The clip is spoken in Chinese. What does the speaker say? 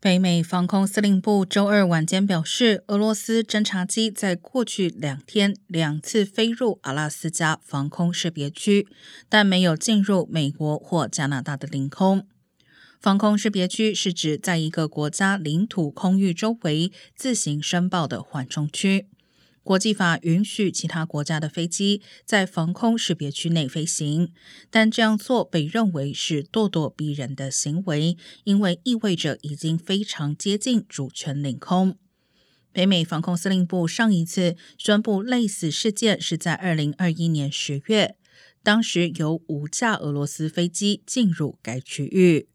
北美防空司令部周二晚间表示，俄罗斯侦察机在过去两天两次飞入阿拉斯加防空识别区，但没有进入美国或加拿大的领空。防空识别区是指在一个国家领土空域周围自行申报的缓冲区。国际法允许其他国家的飞机在防空识别区内飞行，但这样做被认为是咄咄逼人的行为，因为意味着已经非常接近主权领空。北美防空司令部上一次宣布类似事件是在二零二一年十月，当时有五架俄罗斯飞机进入该区域。